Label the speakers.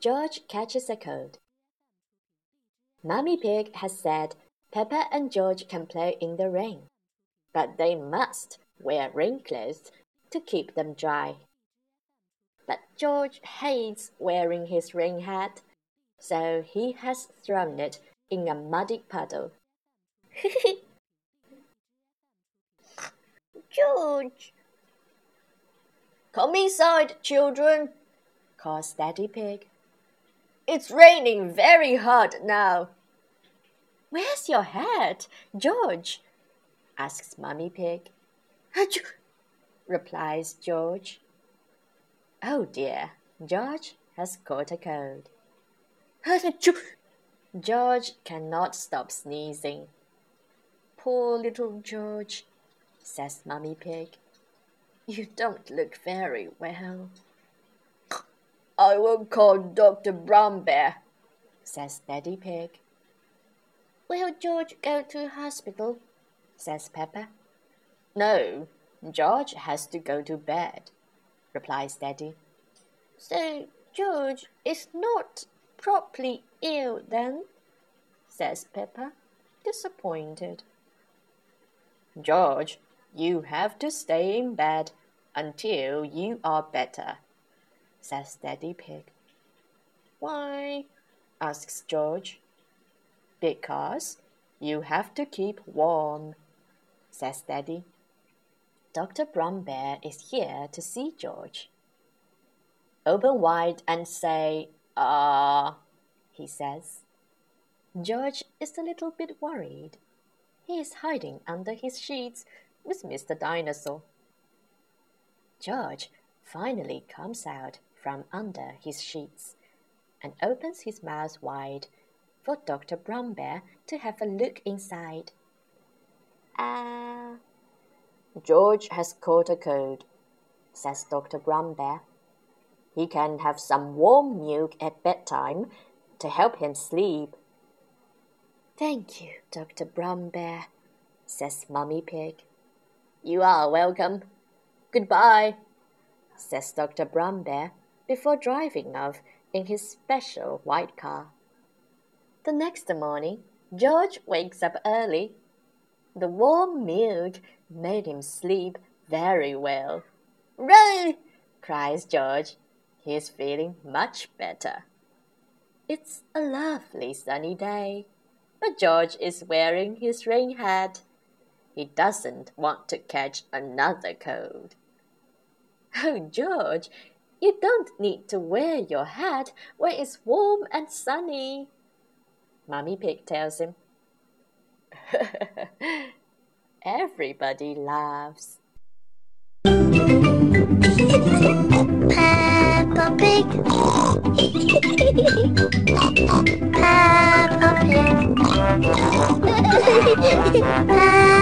Speaker 1: George catches a cold. Mummy Pig has said Peppa and George can play in the rain, but they must wear rain clothes to keep them dry. But George hates wearing his rain hat, so he has thrown it in a muddy puddle.
Speaker 2: George!
Speaker 3: Come inside, children,
Speaker 1: calls Daddy Pig.
Speaker 3: It's raining very hard now.
Speaker 1: Where's your hat, George? asks Mummy Pig.
Speaker 3: Achoo!
Speaker 1: replies George. Oh dear, George has caught a cold.
Speaker 3: Achoo!
Speaker 1: George cannot stop sneezing. Poor little George, says Mummy Pig. You don't look very well.
Speaker 3: I will call Dr. Brown Bear,
Speaker 1: says Daddy Pig.
Speaker 2: Will George go to hospital?
Speaker 1: says Peppa. No, George has to go to bed, replies Daddy.
Speaker 2: So George is not properly ill then?
Speaker 1: says Peppa, disappointed. George, you have to stay in bed until you are better, says Daddy Pig.
Speaker 2: Why?
Speaker 1: asks George. Because you have to keep warm, says Daddy. Dr. Brown Bear is here to see George. Open wide and say, ah, he says. George is a little bit worried. He is hiding under his sheets with Mr. Dinosaur. George finally comes out from under his sheets and opens his mouth wide for Dr. Brown Bear to have a look inside. Ah, George has caught a cold, says Dr. Brown Bear. He can have some warm milk at bedtime to help him sleep. Thank you, Dr. Brown Bear, says Mummy Pig.
Speaker 3: You are welcome. Goodbye,
Speaker 1: says Dr. Brown Bear before driving off in his special white car. The next morning, George wakes up early. The warm milk made him sleep very well. Run! cries George. He is feeling much better. It's a lovely sunny day, but George is wearing his rain hat. He doesn't want to catch another cold. Oh, George, you don't need to wear your hat when it's warm and sunny. Mummy Pig tells him. Everybody laughs.
Speaker 4: ああ。